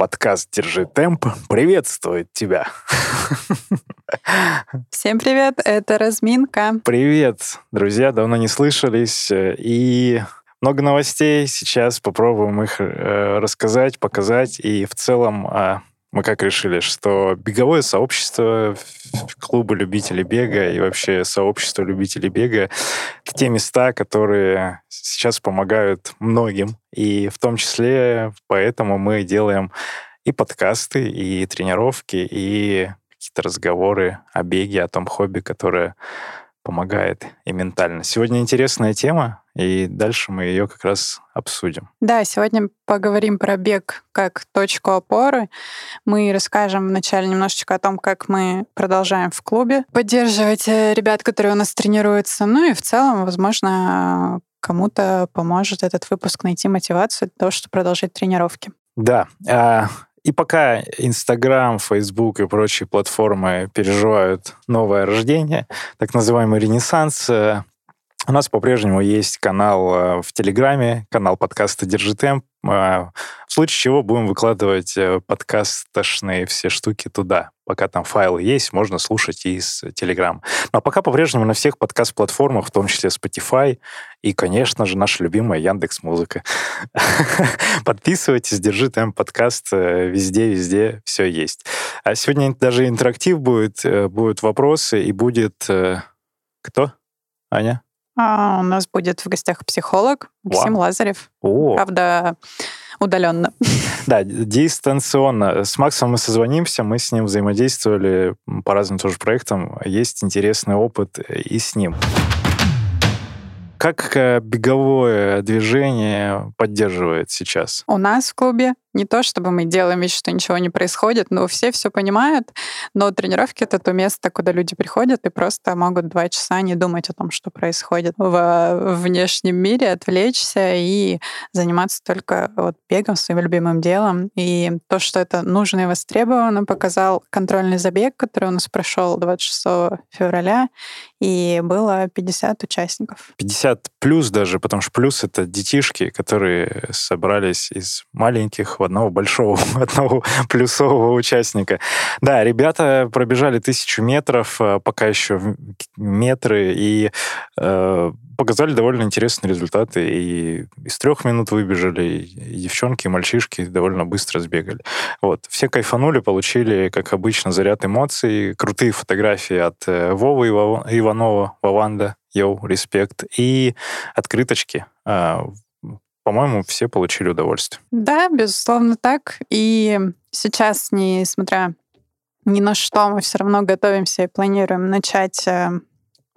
Подкаст «Держи темп» приветствует тебя. Всем привет, это Разминка. Привет, друзья, давно не слышались. И много новостей. Сейчас попробуем их э, рассказать, показать. И в целом а, мы как решили, что беговое сообщество, клубы любителей бега и вообще сообщество любителей бега — это те места, которые сейчас помогают многим. И в том числе поэтому мы делаем и подкасты, и тренировки, и какие-то разговоры о беге, о том хобби, которое помогает и ментально. Сегодня интересная тема, и дальше мы ее как раз обсудим. Да, сегодня поговорим про бег как точку опоры. Мы расскажем вначале немножечко о том, как мы продолжаем в клубе поддерживать э, ребят, которые у нас тренируются. Ну и в целом, возможно, кому-то поможет этот выпуск найти мотивацию для того, чтобы продолжать тренировки. Да. А, и пока Инстаграм, Фейсбук и прочие платформы переживают новое рождение, так называемый ренессанс, э, у нас по-прежнему есть канал э, в Телеграме, канал подкаста «Держи темп». Э, в случае чего будем выкладывать подкастошные все штуки туда. Пока там файлы есть, можно слушать и из Телеграм. Но пока по-прежнему на всех подкаст-платформах, в том числе Spotify и, конечно же, наша любимая Яндекс Музыка. Подписывайтесь, держи темп подкаст везде-везде, все есть. А сегодня даже интерактив будет, будут вопросы и будет... Кто? Аня? А, у нас будет в гостях психолог Максим Вау. Лазарев. О. Правда, удаленно. Да, дистанционно. С Максом мы созвонимся, мы с ним взаимодействовали по разным тоже проектам. Есть интересный опыт и с ним. Как э, беговое движение поддерживает сейчас? У нас в клубе не то, чтобы мы делаем вид, что ничего не происходит, но все все понимают. Но тренировки — это то место, куда люди приходят и просто могут два часа не думать о том, что происходит в внешнем мире, отвлечься и заниматься только вот бегом, своим любимым делом. И то, что это нужно и востребовано, показал контрольный забег, который у нас прошел 26 февраля, и было 50 участников. 50 плюс даже, потому что плюс — это детишки, которые собрались из маленьких в одного большого, одного плюсового участника. Да, ребята пробежали тысячу метров, э, пока еще метры, и э, показали довольно интересные результаты. И из трех минут выбежали, и девчонки, и мальчишки довольно быстро сбегали. Вот. Все кайфанули, получили, как обычно, заряд эмоций, крутые фотографии от э, Вовы Иванова, Ваванда, йоу, респект, и открыточки а, по-моему, все получили удовольствие. Да, безусловно так. И сейчас, несмотря ни на что, мы все равно готовимся и планируем начать э,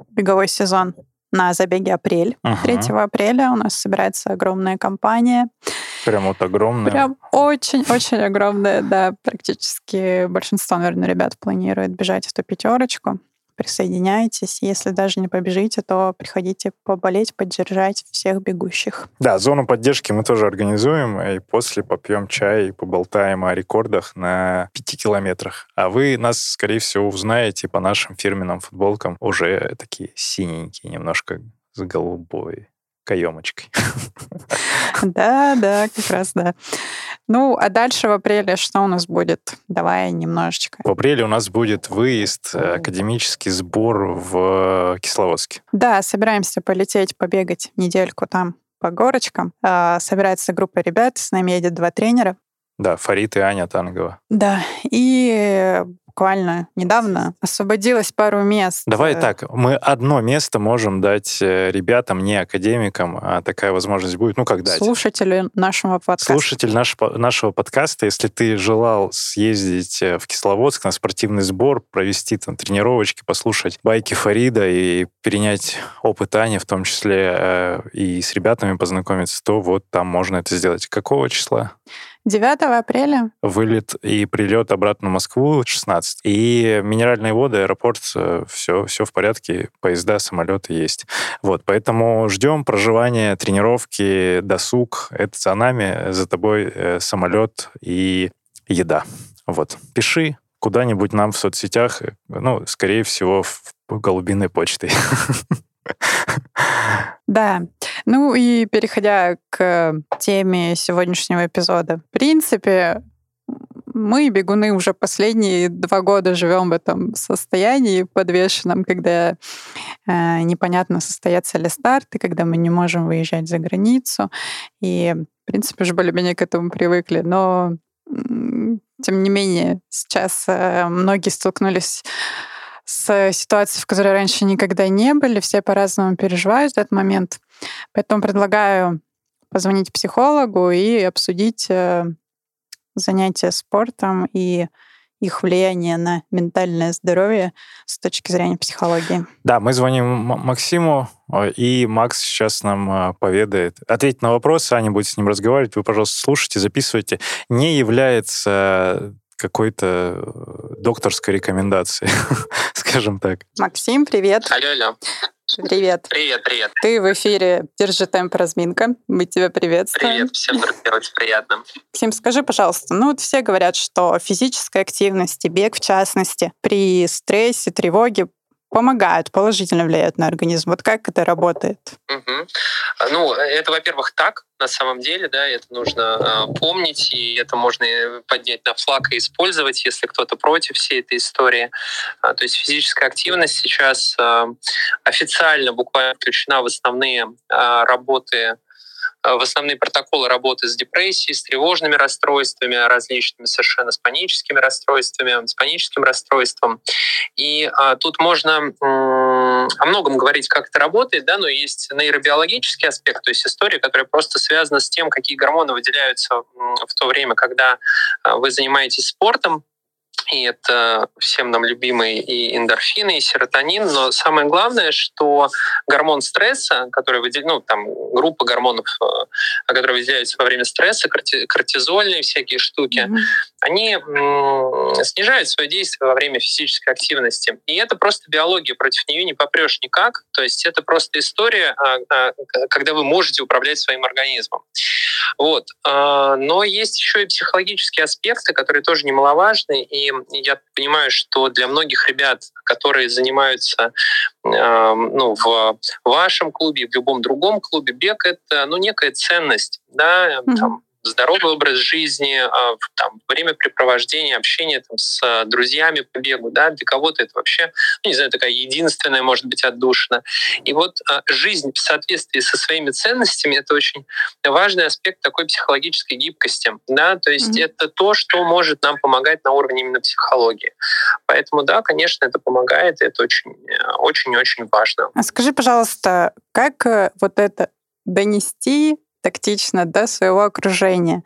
беговой сезон на забеге апрель. Ага. 3 апреля у нас собирается огромная компания. Прям вот огромная. Прям очень-очень огромная, да. Практически большинство, наверное, ребят планирует бежать эту пятерочку присоединяйтесь. Если даже не побежите, то приходите поболеть, поддержать всех бегущих. Да, зону поддержки мы тоже организуем, и после попьем чай и поболтаем о рекордах на пяти километрах. А вы нас, скорее всего, узнаете по нашим фирменным футболкам уже такие синенькие, немножко с голубой каемочкой. Да, да, как раз, да. Ну, а дальше в апреле что у нас будет? Давай немножечко. В апреле у нас будет выезд, э, академический сбор в Кисловодске. Да, собираемся полететь, побегать недельку там по горочкам. А, собирается группа ребят, с нами едет два тренера. Да, Фарид и Аня Тангова. Да, и буквально недавно освободилось пару мест. Давай так, мы одно место можем дать э, ребятам, не академикам, а такая возможность будет, ну как дать? Слушателю нашего подкаста. Слушатель наш, нашего подкаста, если ты желал съездить э, в Кисловодск на спортивный сбор, провести там тренировочки, послушать байки Фарида и перенять опыт Ани, в том числе э, и с ребятами познакомиться, то вот там можно это сделать. Какого числа? 9 апреля. Вылет и прилет обратно в Москву 16. И минеральные воды, аэропорт, все, все в порядке, поезда, самолеты есть. Вот, поэтому ждем проживания, тренировки, досуг. Это за нами, за тобой э, самолет и еда. Вот. Пиши куда-нибудь нам в соцсетях, ну, скорее всего, в голубиной почтой. Да. Ну и переходя к теме сегодняшнего эпизода. В принципе, мы, бегуны, уже последние два года живем в этом состоянии подвешенном, когда э, непонятно, состоятся ли старты, когда мы не можем выезжать за границу. И, в принципе, уже более-менее к этому привыкли. Но, тем не менее, сейчас э, многие столкнулись с ситуацией, в которой раньше никогда не были. Все по-разному переживают этот момент. Поэтому предлагаю позвонить психологу и обсудить э, занятия спортом и их влияние на ментальное здоровье с точки зрения психологии. Да, мы звоним Максиму, и Макс сейчас нам а, поведает. Ответить на вопросы, Аня будет с ним разговаривать. Вы, пожалуйста, слушайте, записывайте. Не является какой-то э, докторской рекомендацией, скажем так. Максим, привет. Алло, алло. Привет. Привет, привет. Ты в эфире «Держи темп разминка». Мы тебя приветствуем. Привет, всем очень приятно. Максим, скажи, пожалуйста, ну вот все говорят, что физическая активность и бег в частности при стрессе, тревоге помогают, положительно влияют на организм. Вот как это работает? Угу. Ну, это, во-первых, так, на самом деле, да, это нужно э, помнить, и это можно поднять на флаг и использовать, если кто-то против всей этой истории. А, то есть физическая активность сейчас э, официально буквально включена в основные э, работы Э, в основные протоколы работы с депрессией, с тревожными расстройствами, различными совершенно с паническими расстройствами, с паническим расстройством. И а, тут можно о многом говорить, как это работает, да, но есть нейробиологический аспект, то есть история, которая просто связана с тем, какие гормоны выделяются в то время, когда а, вы занимаетесь спортом, и это всем нам любимые и эндорфины, и серотонин. Но самое главное, что гормон стресса, который выделяет, ну, там, группа гормонов, э, которые выделяются во время стресса, кортизольные всякие штуки, mm-hmm. они снижают свое действие во время физической активности. И это просто биология, против нее не попрешь никак. То есть это просто история, а, а, когда вы можете управлять своим организмом. Вот. А, но есть еще и психологические аспекты, которые тоже немаловажны. И я понимаю, что для многих ребят, которые занимаются ну, в вашем клубе, в любом другом клубе, бег — это ну, некая ценность. Да? Mm-hmm. Там, здоровый образ жизни, а, там, времяпрепровождение, общение там, с а, друзьями по бегу. Да? Для кого-то это вообще, ну, не знаю, такая единственная, может быть, отдушина. И вот а, жизнь в соответствии со своими ценностями — это очень важный аспект такой психологической гибкости. Да? То есть mm-hmm. это то, что может нам помогать на уровне именно психологии. Поэтому, да, конечно, это помогает, и это очень-очень-очень важно. А скажи, пожалуйста, как э, вот это донести тактично до своего окружения.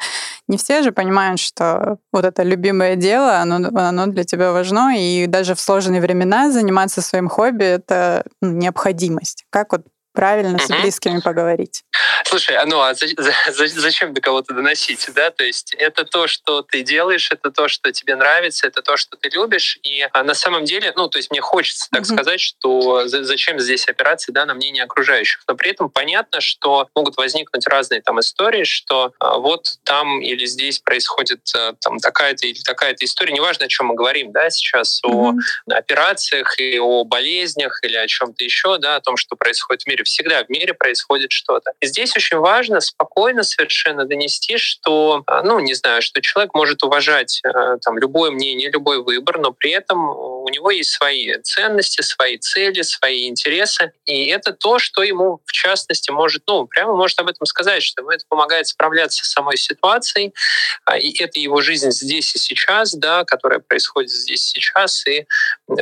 Не все же понимают, что вот это любимое дело, оно, оно для тебя важно, и даже в сложные времена заниматься своим хобби — это ну, необходимость. Как вот правильно с близкими поговорить. Слушай, а ну а за, за, зачем до кого-то доносить, да? То есть это то, что ты делаешь, это то, что тебе нравится, это то, что ты любишь, и а на самом деле, ну то есть мне хочется так mm-hmm. сказать, что за, зачем здесь операции, да, на мнение окружающих, но при этом понятно, что могут возникнуть разные там истории, что а, вот там или здесь происходит а, там такая-то или такая-то история, неважно, о чем мы говорим, да, сейчас mm-hmm. о операциях и о болезнях или о чем-то еще, да, о том, что происходит в мире всегда в мире происходит что-то. Здесь очень важно спокойно совершенно донести, что, а, ну, не знаю, что человек может уважать э, там любое мнение, любой выбор, но при этом у него есть свои ценности, свои цели, свои интересы. И это то, что ему, в частности, может, ну, прямо может об этом сказать, что ему это помогает справляться с самой ситуацией. А, и это его жизнь здесь и сейчас, да, которая происходит здесь и сейчас. И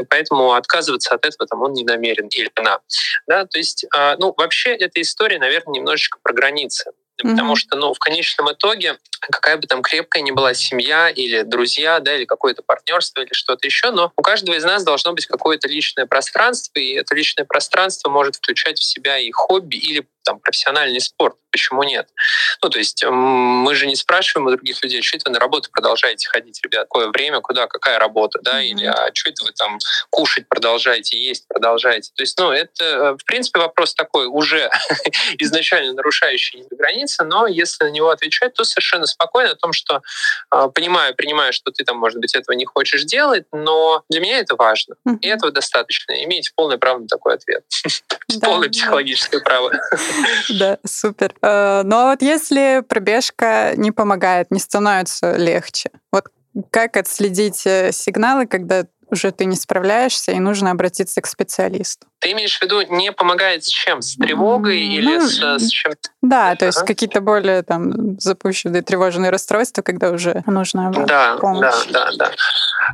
поэтому отказываться от этого там, он не намерен или она. Да, то есть а, ну, вообще эта история, наверное, немножечко про границы. Mm-hmm. Потому что, ну, в конечном итоге, какая бы там крепкая ни была семья или друзья, да, или какое-то партнерство или что-то еще, но у каждого из нас должно быть какое-то личное пространство, и это личное пространство может включать в себя и хобби, или там профессиональный спорт. Почему нет? Ну, то есть мы же не спрашиваем у других людей, что это вы на работу продолжаете ходить, ребят, какое время, куда, какая работа, да, mm-hmm. или а что это вы там кушать продолжаете, есть продолжаете. То есть, ну, это, э, в принципе, вопрос такой уже изначально нарушающий границы, но если на него отвечать, то совершенно спокойно о том, что э, понимаю, принимаю, что ты там, может быть, этого не хочешь делать, но для меня это важно. Mm-hmm. И этого достаточно. Имеете полное право на такой ответ. Полное психологическое право. Да, супер. Э, но вот если пробежка не помогает, не становится легче, вот как отследить э, сигналы, когда уже ты не справляешься, и нужно обратиться к специалисту. Ты имеешь в виду, не помогает с чем? С тревогой mm, или ну, с, с чем? Да, ага. то есть какие-то более там запущенные тревожные расстройства, когда уже нужна да, помощь. Да, да, да.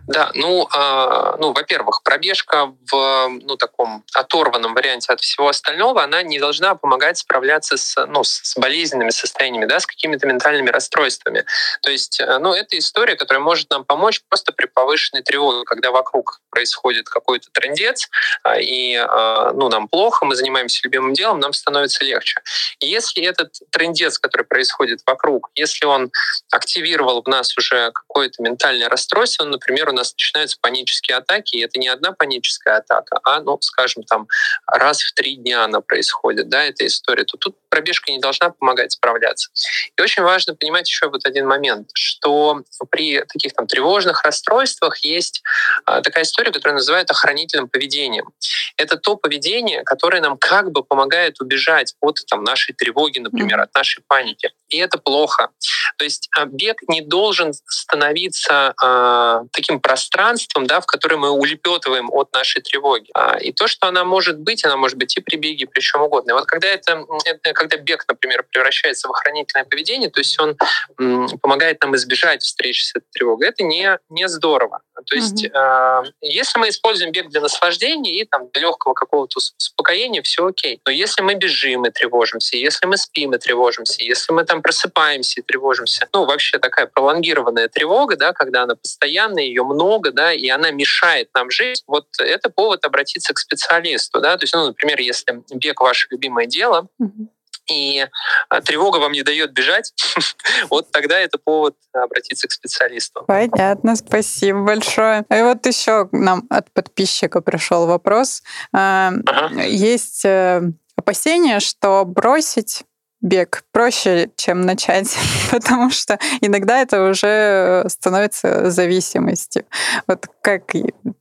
Да, ну, э, ну, во-первых, пробежка в ну, таком оторванном варианте от всего остального, она не должна помогать справляться с, ну, с болезненными состояниями, да, с какими-то ментальными расстройствами. То есть, э, ну, это история, которая может нам помочь просто при повышенной тревоге, когда вокруг происходит какой-то трендец, э, и э, ну, нам плохо, мы занимаемся любимым делом, нам становится легче. И если этот трендец, который происходит вокруг, если он активировал в нас уже какое-то ментальное расстройство, например, например, у нас начинаются панические атаки, и это не одна паническая атака, а, ну, скажем, там раз в три дня она происходит, да, эта история, то тут пробежка не должна помогать справляться. И очень важно понимать еще вот один момент, что при таких там тревожных расстройствах есть а, такая история, которая называют охранительным поведением. Это то поведение, которое нам как бы помогает убежать от там, нашей тревоги, например, от нашей паники. И это плохо. То есть а, бег не должен становиться э, таким пространством, да, в которое мы улепетываем от нашей тревоги. А, и то, что она может быть, она может быть и при беге, и при чем угодно. И вот когда это, это когда бег, например, превращается в охранительное поведение, то есть он м, помогает нам избежать встречи с этой тревогой, это не, не здорово. То есть mm-hmm. э, если мы используем бег для наслаждения и там, для легкого какого-то успокоения, все окей. Но если мы бежим и тревожимся, если мы спим и тревожимся, если мы там просыпаемся и тревожимся, ну, вообще такая пролонгированная тревога, да, когда она постоянная, ее много, да, и она мешает нам жить, вот это повод обратиться к специалисту, да, то есть, ну, например, если бег ваше любимое дело, mm-hmm и а, тревога вам не дает бежать, вот тогда это повод обратиться к специалисту. Понятно, спасибо большое. И вот еще нам от подписчика пришел вопрос. А, есть э, опасения, что бросить бег проще, чем начать, потому что иногда это уже становится зависимостью. Вот как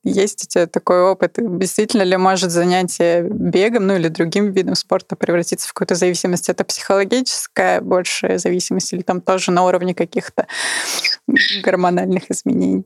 есть у тебя такой опыт? Действительно ли может занятие бегом, ну или другим видом спорта превратиться в какую-то зависимость? Это психологическая большая зависимость или там тоже на уровне каких-то гормональных изменений?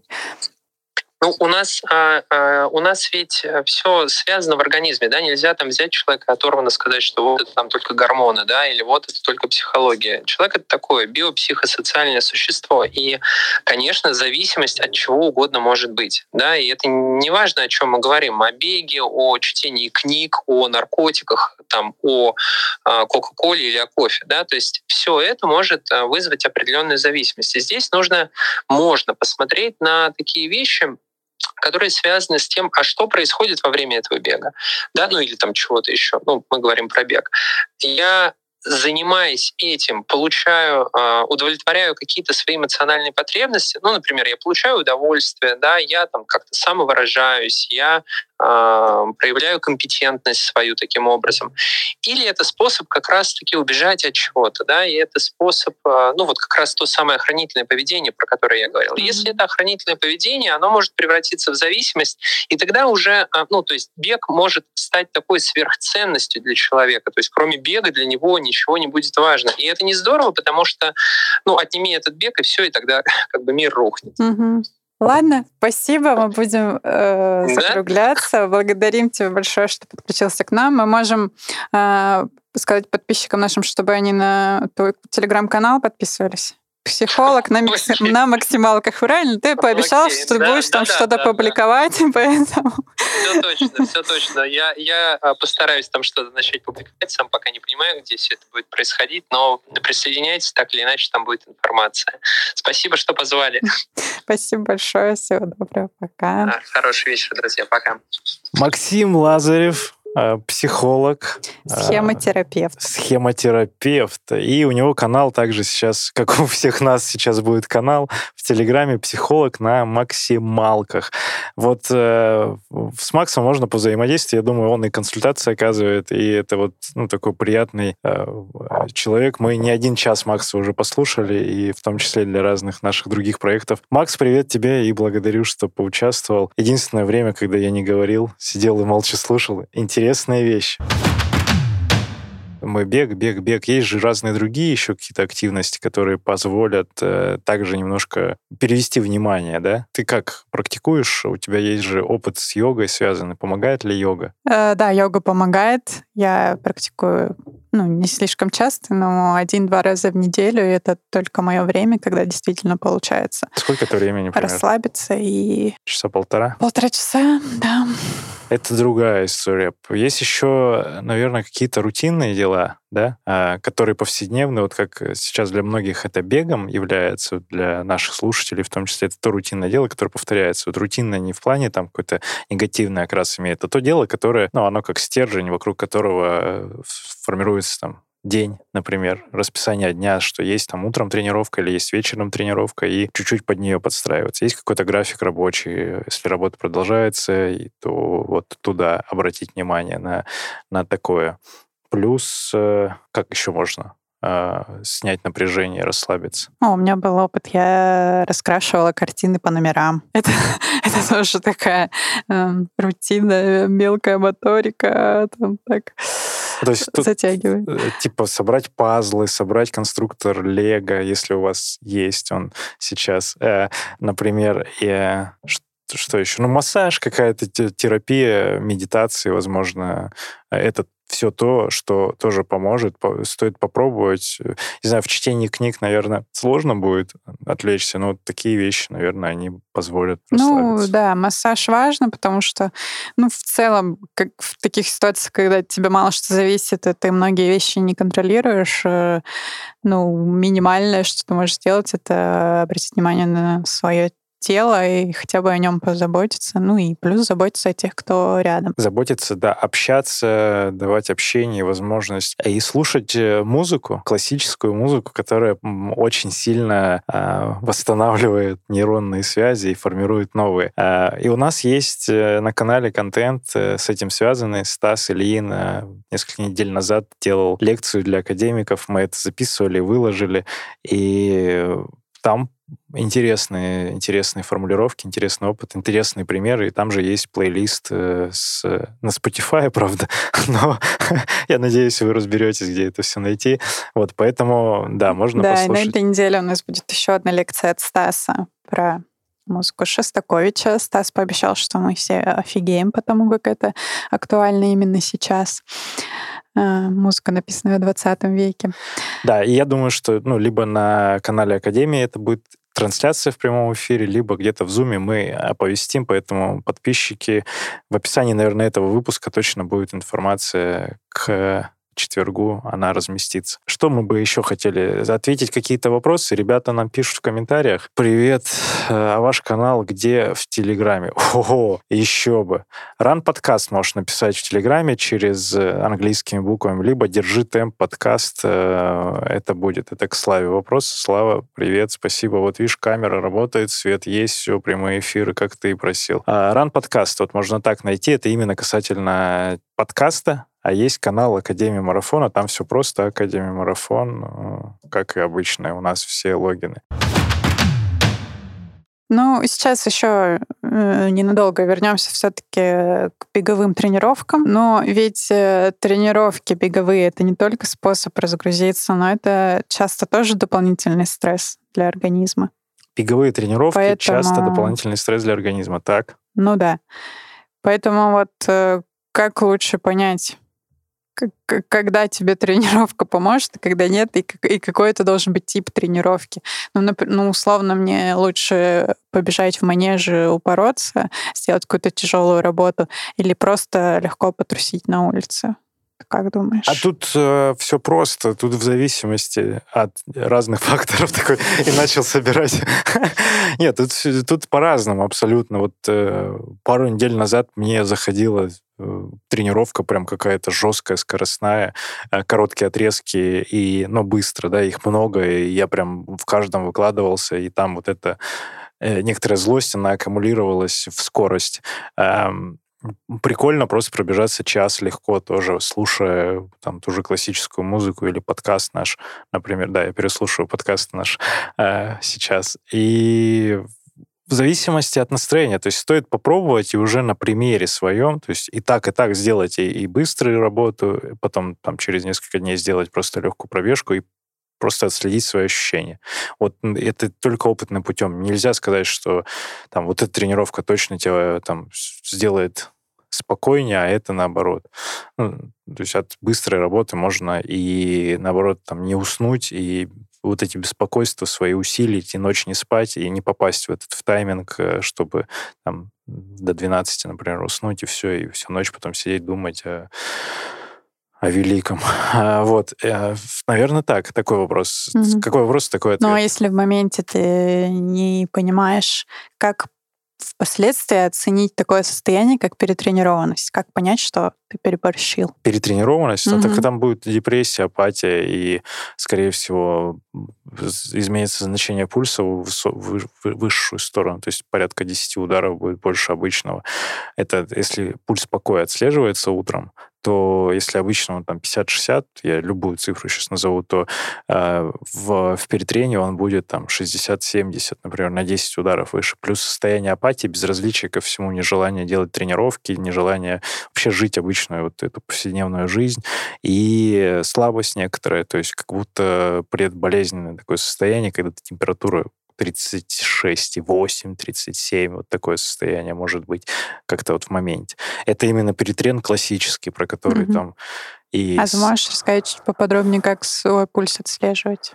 Ну, у нас, а, а, у нас ведь э, все связано в организме, да, нельзя там взять человека оторванно сказать, что вот это там только гормоны, да, или вот это только психология. Человек это такое биопсихосоциальное существо, и, конечно, зависимость от чего угодно может быть, да, и это не важно, о чем мы говорим, о беге, о чтении книг, о наркотиках, там, о а, Кока-Коле или о кофе, да, то есть все это может э, вызвать определенную зависимость. Здесь нужно, можно посмотреть на такие вещи, которые связаны с тем, а что происходит во время этого бега, да, ну или там чего-то еще. Ну, мы говорим про бег. Я занимаясь этим, получаю, а, удовлетворяю какие-то свои эмоциональные потребности, ну, например, я получаю удовольствие, да, я там как-то самовыражаюсь, я проявляю компетентность свою таким образом. Или это способ как раз-таки убежать от чего-то, да, и это способ, э, ну, вот как раз то самое охранительное поведение, про которое я говорил. Mm-hmm. Если это охранительное поведение, оно может превратиться в зависимость, и тогда уже, э, ну, то есть бег может стать такой сверхценностью для человека, то есть кроме бега для него ничего не будет важно. И это не здорово, потому что, ну, отними этот бег, и все, и тогда как бы мир рухнет. Mm-hmm. Ладно, спасибо. Мы будем э, закругляться. Да? Благодарим тебя большое, что подключился к нам. Мы можем э, сказать подписчикам нашим, чтобы они на твой телеграм-канал подписывались психолог на, микс... на максималках, правильно? Ты пообещал, Окей, что да, будешь да, там да, что-то да, публиковать, да. поэтому... Все точно, все точно. Я, я а, постараюсь там что-то начать публиковать, сам пока не понимаю, где все это будет происходить, но присоединяйтесь, так или иначе там будет информация. Спасибо, что позвали. Спасибо большое, всего доброго, пока. Хороший вечер, друзья, пока. Максим Лазарев, психолог. Э, схемотерапевт. Схемотерапевт. И у него канал также сейчас, как у всех нас сейчас будет канал в Телеграме «Психолог на максималках». Вот э, с Максом можно повзаимодействовать. Я думаю, он и консультации оказывает, и это вот ну, такой приятный э, человек. Мы не один час Макса уже послушали, и в том числе для разных наших других проектов. Макс, привет тебе, и благодарю, что поучаствовал. Единственное время, когда я не говорил, сидел и молча слушал. Интересно интересная вещь. мы бег, бег, бег. Есть же разные другие еще какие-то активности, которые позволят э, также немножко перевести внимание, да? Ты как практикуешь? У тебя есть же опыт с йогой связанный. Помогает ли йога? Э, да, йога помогает. Я практикую ну, не слишком часто, но один-два раза в неделю. Это только мое время, когда действительно получается. Сколько это времени, например? Расслабиться и... Часа полтора? Полтора часа, да. Это другая история. Есть еще, наверное, какие-то рутинные дела, да, а, которые повседневные, вот как сейчас для многих это бегом является, для наших слушателей в том числе, это то рутинное дело, которое повторяется. Вот рутинное не в плане там какой-то негативный окрас имеет, а то дело, которое, ну, оно как стержень, вокруг которого э, формируется там день, например, расписание дня, что есть там утром тренировка или есть вечером тренировка, и чуть-чуть под нее подстраиваться. Есть какой-то график рабочий, если работа продолжается, то вот туда обратить внимание на, на такое. Плюс, э, как еще можно э, снять напряжение, расслабиться? О, у меня был опыт. Я раскрашивала картины по номерам. Это, это тоже такая э, рутина, мелкая моторика. Там так то есть тут, затягивает. Э, типа собрать пазлы, собрать конструктор Лего, если у вас есть он сейчас. Э, например, э, что еще? Ну, массаж, какая-то терапия, медитации, возможно, это все то, что тоже поможет, стоит попробовать. Не знаю, в чтении книг, наверное, сложно будет отвлечься, но вот такие вещи, наверное, они позволят Ну, да, массаж важно, потому что, ну, в целом, как в таких ситуациях, когда тебе мало что зависит, и ты многие вещи не контролируешь, э, ну, минимальное, что ты можешь сделать, это обратить внимание на свое тело и хотя бы о нем позаботиться. Ну и плюс заботиться о тех, кто рядом. Заботиться, да, общаться, давать общение, возможность и слушать э, музыку, классическую музыку, которая очень сильно э, восстанавливает нейронные связи и формирует новые. Э, и у нас есть э, на канале контент э, с этим связанный. Стас Ильин э, несколько недель назад делал лекцию для академиков. Мы это записывали, выложили. И там интересные, интересные формулировки, интересный опыт, интересные примеры. И там же есть плейлист э, с, на Spotify, правда, но я надеюсь, вы разберетесь, где это все найти. Вот, поэтому, да, можно да, послушать. Да, на этой неделе у нас будет еще одна лекция от Стаса про музыку Шостаковича. Стас пообещал, что мы все офигеем, потому как это актуально именно сейчас. Музыка, написанная в 20 веке. Да, и я думаю, что ну, либо на канале Академии это будет трансляция в прямом эфире, либо где-то в Зуме мы оповестим, поэтому подписчики в описании, наверное, этого выпуска точно будет информация к четвергу она разместится. Что мы бы еще хотели? Ответить какие-то вопросы? Ребята нам пишут в комментариях. Привет, а ваш канал где в Телеграме? Ого, еще бы. Ран подкаст можешь написать в Телеграме через э, английскими буквами, либо держи темп подкаст. Э, это будет. Это к Славе вопрос. Слава, привет, спасибо. Вот видишь, камера работает, свет есть, все, прямые эфиры, как ты и просил. Ран подкаст, вот можно так найти. Это именно касательно подкаста, а есть канал Академии Марафона, там все просто Академия Марафон, э, как и обычно, у нас все логины. Ну, сейчас еще э, ненадолго вернемся все-таки к беговым тренировкам. Но ведь э, тренировки беговые это не только способ разгрузиться, но это часто тоже дополнительный стресс для организма. Беговые тренировки Поэтому... часто дополнительный стресс для организма, так? Ну да. Поэтому вот как лучше понять, когда тебе тренировка поможет, а когда нет, и, и какой это должен быть тип тренировки. Ну, ну, условно, мне лучше побежать в манеже, упороться, сделать какую-то тяжелую работу, или просто легко потрусить на улице. Как думаешь? А тут э, все просто. Тут в зависимости от разных факторов такой и начал собирать. Нет, тут, тут по-разному абсолютно. Вот э, пару недель назад мне заходила э, тренировка прям какая-то жесткая, скоростная, э, короткие отрезки, и, но быстро, да, их много, и я прям в каждом выкладывался, и там вот это э, некоторая злость, она аккумулировалась в скорость. Прикольно просто пробежаться час легко тоже, слушая там ту же классическую музыку или подкаст наш, например, да, я переслушиваю подкаст наш э, сейчас. И в зависимости от настроения. То есть стоит попробовать и уже на примере своем, то есть и так, и так сделать и, и быструю работу, потом там через несколько дней сделать просто легкую пробежку и просто отследить свои ощущения. Вот это только опытным путем. Нельзя сказать, что там вот эта тренировка точно тебя там сделает спокойнее, а это наоборот. Ну, то есть от быстрой работы можно и наоборот там не уснуть и вот эти беспокойства свои усилить, и ночь не спать, и не попасть в этот в тайминг, э, чтобы там до 12, например, уснуть, и все, и всю ночь потом сидеть, думать о, о великом. А, вот, э, наверное, так, такой вопрос. Угу. Какой вопрос, такой ответ. Ну, а если в моменте ты не понимаешь, как впоследствии оценить такое состояние, как перетренированность? Как понять, что ты переборщил? Перетренированность? Угу. Ну, так там будет депрессия, апатия, и, скорее всего, изменится значение пульса в высшую сторону, то есть порядка 10 ударов будет больше обычного. Это если пульс покоя отслеживается утром, то если обычно он там 50-60, я любую цифру сейчас назову, то э, в, в перетрении он будет там 60-70, например, на 10 ударов выше. Плюс состояние апатии, безразличия ко всему, нежелание делать тренировки, нежелание вообще жить обычную вот эту повседневную жизнь и слабость некоторая, то есть как будто предболезненное такое состояние, когда температура 36,8, 37, вот такое состояние может быть как-то вот в моменте. Это именно перетрен классический, про который mm-hmm. там и... А ты можешь рассказать чуть поподробнее, как свой пульс отслеживать?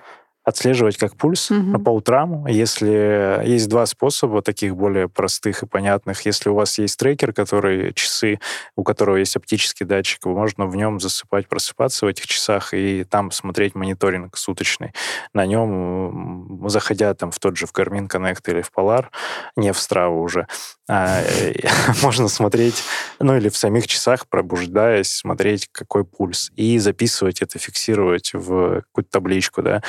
Отслеживать как пульс угу. по утрам. Если есть два способа, таких более простых и понятных. Если у вас есть трекер, который часы, у которого есть оптический датчик, можно в нем засыпать, просыпаться в этих часах и там смотреть мониторинг суточный. На нем, заходя там в тот же в Garmin Connect или в Polar, не в Strava уже, а, можно смотреть, ну или в самих часах, пробуждаясь, смотреть, какой пульс, и записывать это, фиксировать в какую-то табличку, да,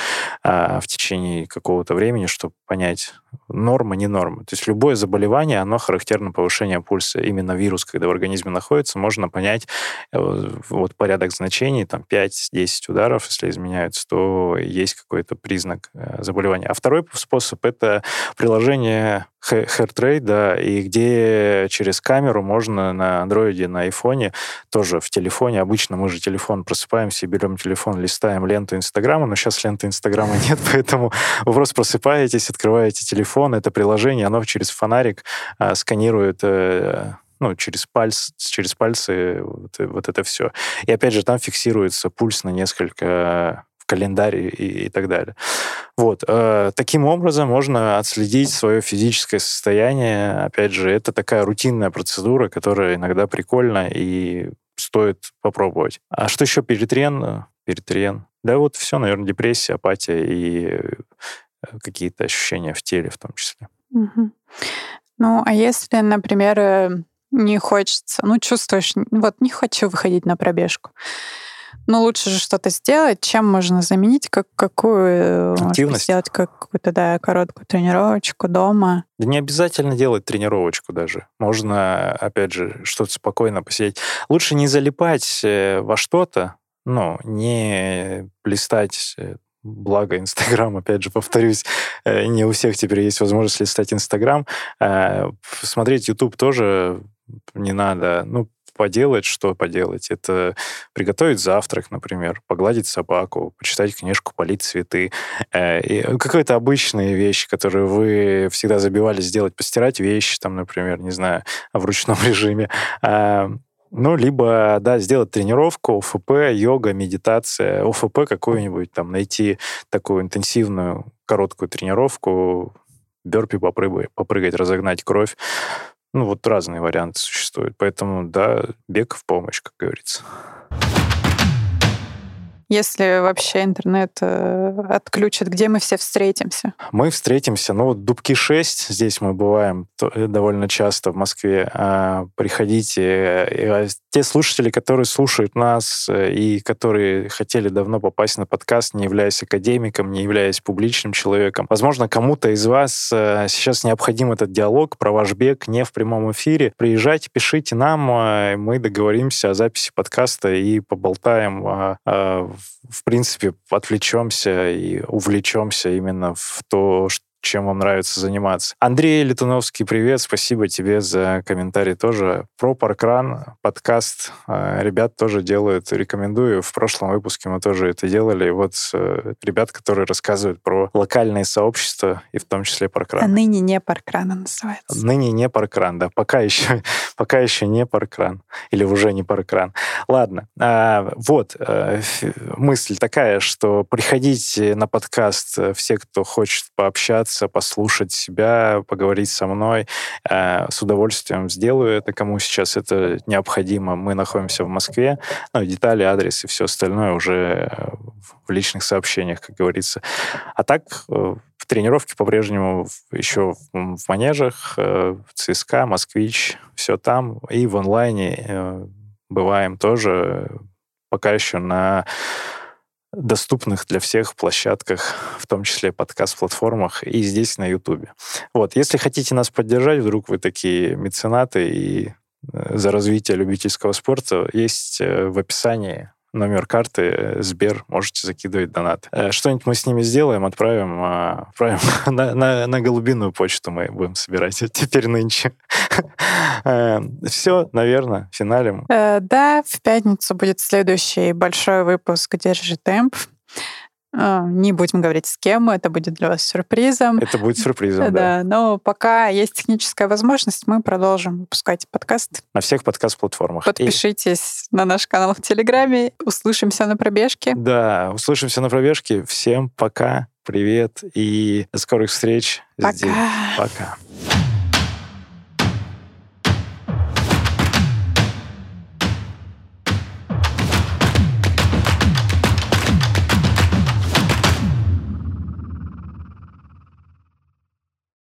а, в течение какого-то времени, чтобы понять, норма, не норма. То есть любое заболевание, оно характерно повышение пульса. Именно вирус, когда в организме находится, можно понять э, вот порядок значений, там 5-10 ударов, если изменяются, то есть какой-то признак э, заболевания. А второй способ — это приложение HeartRate, да, и где через камеру можно на андроиде, на айфоне, тоже в телефоне, обычно мы же телефон просыпаемся, берем телефон, листаем ленту Инстаграма, но сейчас ленты Инстаграма нет, поэтому вы просто просыпаетесь, открываете телефон, это приложение, оно через фонарик а, сканирует э, ну, через, пальц, через пальцы вот, вот это все. И опять же, там фиксируется пульс на несколько календарь и, и так далее. Вот. Э, таким образом можно отследить свое физическое состояние. Опять же, это такая рутинная процедура, которая иногда прикольна и стоит попробовать. А что еще перетрен? Перетрен. Да вот все, наверное, депрессия, апатия и э, какие-то ощущения в теле в том числе. Угу. Ну, а если, например, э, не хочется, ну, чувствуешь, вот не хочу выходить на пробежку, но лучше же что-то сделать. Чем можно заменить? Как, какую э, Активность. сделать какую-то да, короткую тренировочку дома? Да не обязательно делать тренировочку даже. Можно, опять же, что-то спокойно посидеть. Лучше не залипать э, во что-то, ну, не блистать э, благо Инстаграм, опять же, повторюсь, не у всех теперь есть возможность листать Инстаграм. Смотреть YouTube тоже не надо. Ну, поделать, что поделать. Это приготовить завтрак, например, погладить собаку, почитать книжку, полить цветы. Э, и какие-то обычные вещи, которые вы всегда забивались сделать, постирать вещи, там, например, не знаю, в ручном режиме. Ну, либо, да, сделать тренировку, ОФП, йога, медитация, ОФП какую-нибудь, там, найти такую интенсивную короткую тренировку, бёрпи попрыгать, попрыгать, разогнать кровь. Ну, вот разные варианты существуют. Поэтому, да, бег в помощь, как говорится если вообще интернет э, отключат, где мы все встретимся? Мы встретимся, ну, вот Дубки 6, здесь мы бываем э, довольно часто в Москве. А, приходите. А, те слушатели, которые слушают нас э, и которые хотели давно попасть на подкаст, не являясь академиком, не являясь публичным человеком, возможно, кому-то из вас сейчас необходим этот диалог про ваш бег не в прямом эфире. Приезжайте, пишите нам, мы договоримся о записи подкаста и поболтаем в принципе, отвлечемся и увлечемся именно в то, чем вам нравится заниматься. Андрей Летуновский, привет, спасибо тебе за комментарий тоже. Про Паркран подкаст э, ребят тоже делают, рекомендую. В прошлом выпуске мы тоже это делали. Вот э, ребят, которые рассказывают про локальные сообщества, и в том числе Паркран. А ныне не Паркран называется. Ныне не Паркран, да. Пока еще, пока еще не Паркран. Или уже не Паркран. Ладно. А, вот, э, мысль такая, что приходите на подкаст все, кто хочет пообщаться, послушать себя, поговорить со мной. Э, с удовольствием сделаю это, кому сейчас это необходимо. Мы находимся в Москве. Ну, детали, адрес и все остальное уже э, в личных сообщениях, как говорится. А так, э, в тренировке по-прежнему еще в манежах, ЦСКА, Москвич, все там. И в онлайне бываем тоже пока еще на доступных для всех площадках, в том числе подкаст-платформах и здесь на Ютубе. Вот, если хотите нас поддержать, вдруг вы такие меценаты и э, за развитие любительского спорта, есть э, в описании номер карты э, Сбер, можете закидывать донат. Э, что-нибудь мы с ними сделаем, отправим, а, отправим на, на, на голубиную почту мы будем собирать теперь нынче. Э, Все, наверное, финалем. Да, в пятницу будет следующий большой выпуск «Держи темп». А, не будем говорить с кем, это будет для вас сюрпризом. Это будет сюрпризом, да. да. Но пока есть техническая возможность, мы продолжим выпускать подкаст. На всех подкаст-платформах. Подпишитесь И... на наш канал в Телеграме. Услышимся на пробежке. Да, услышимся на пробежке. Всем пока, привет и до скорых встреч пока. здесь. Пока.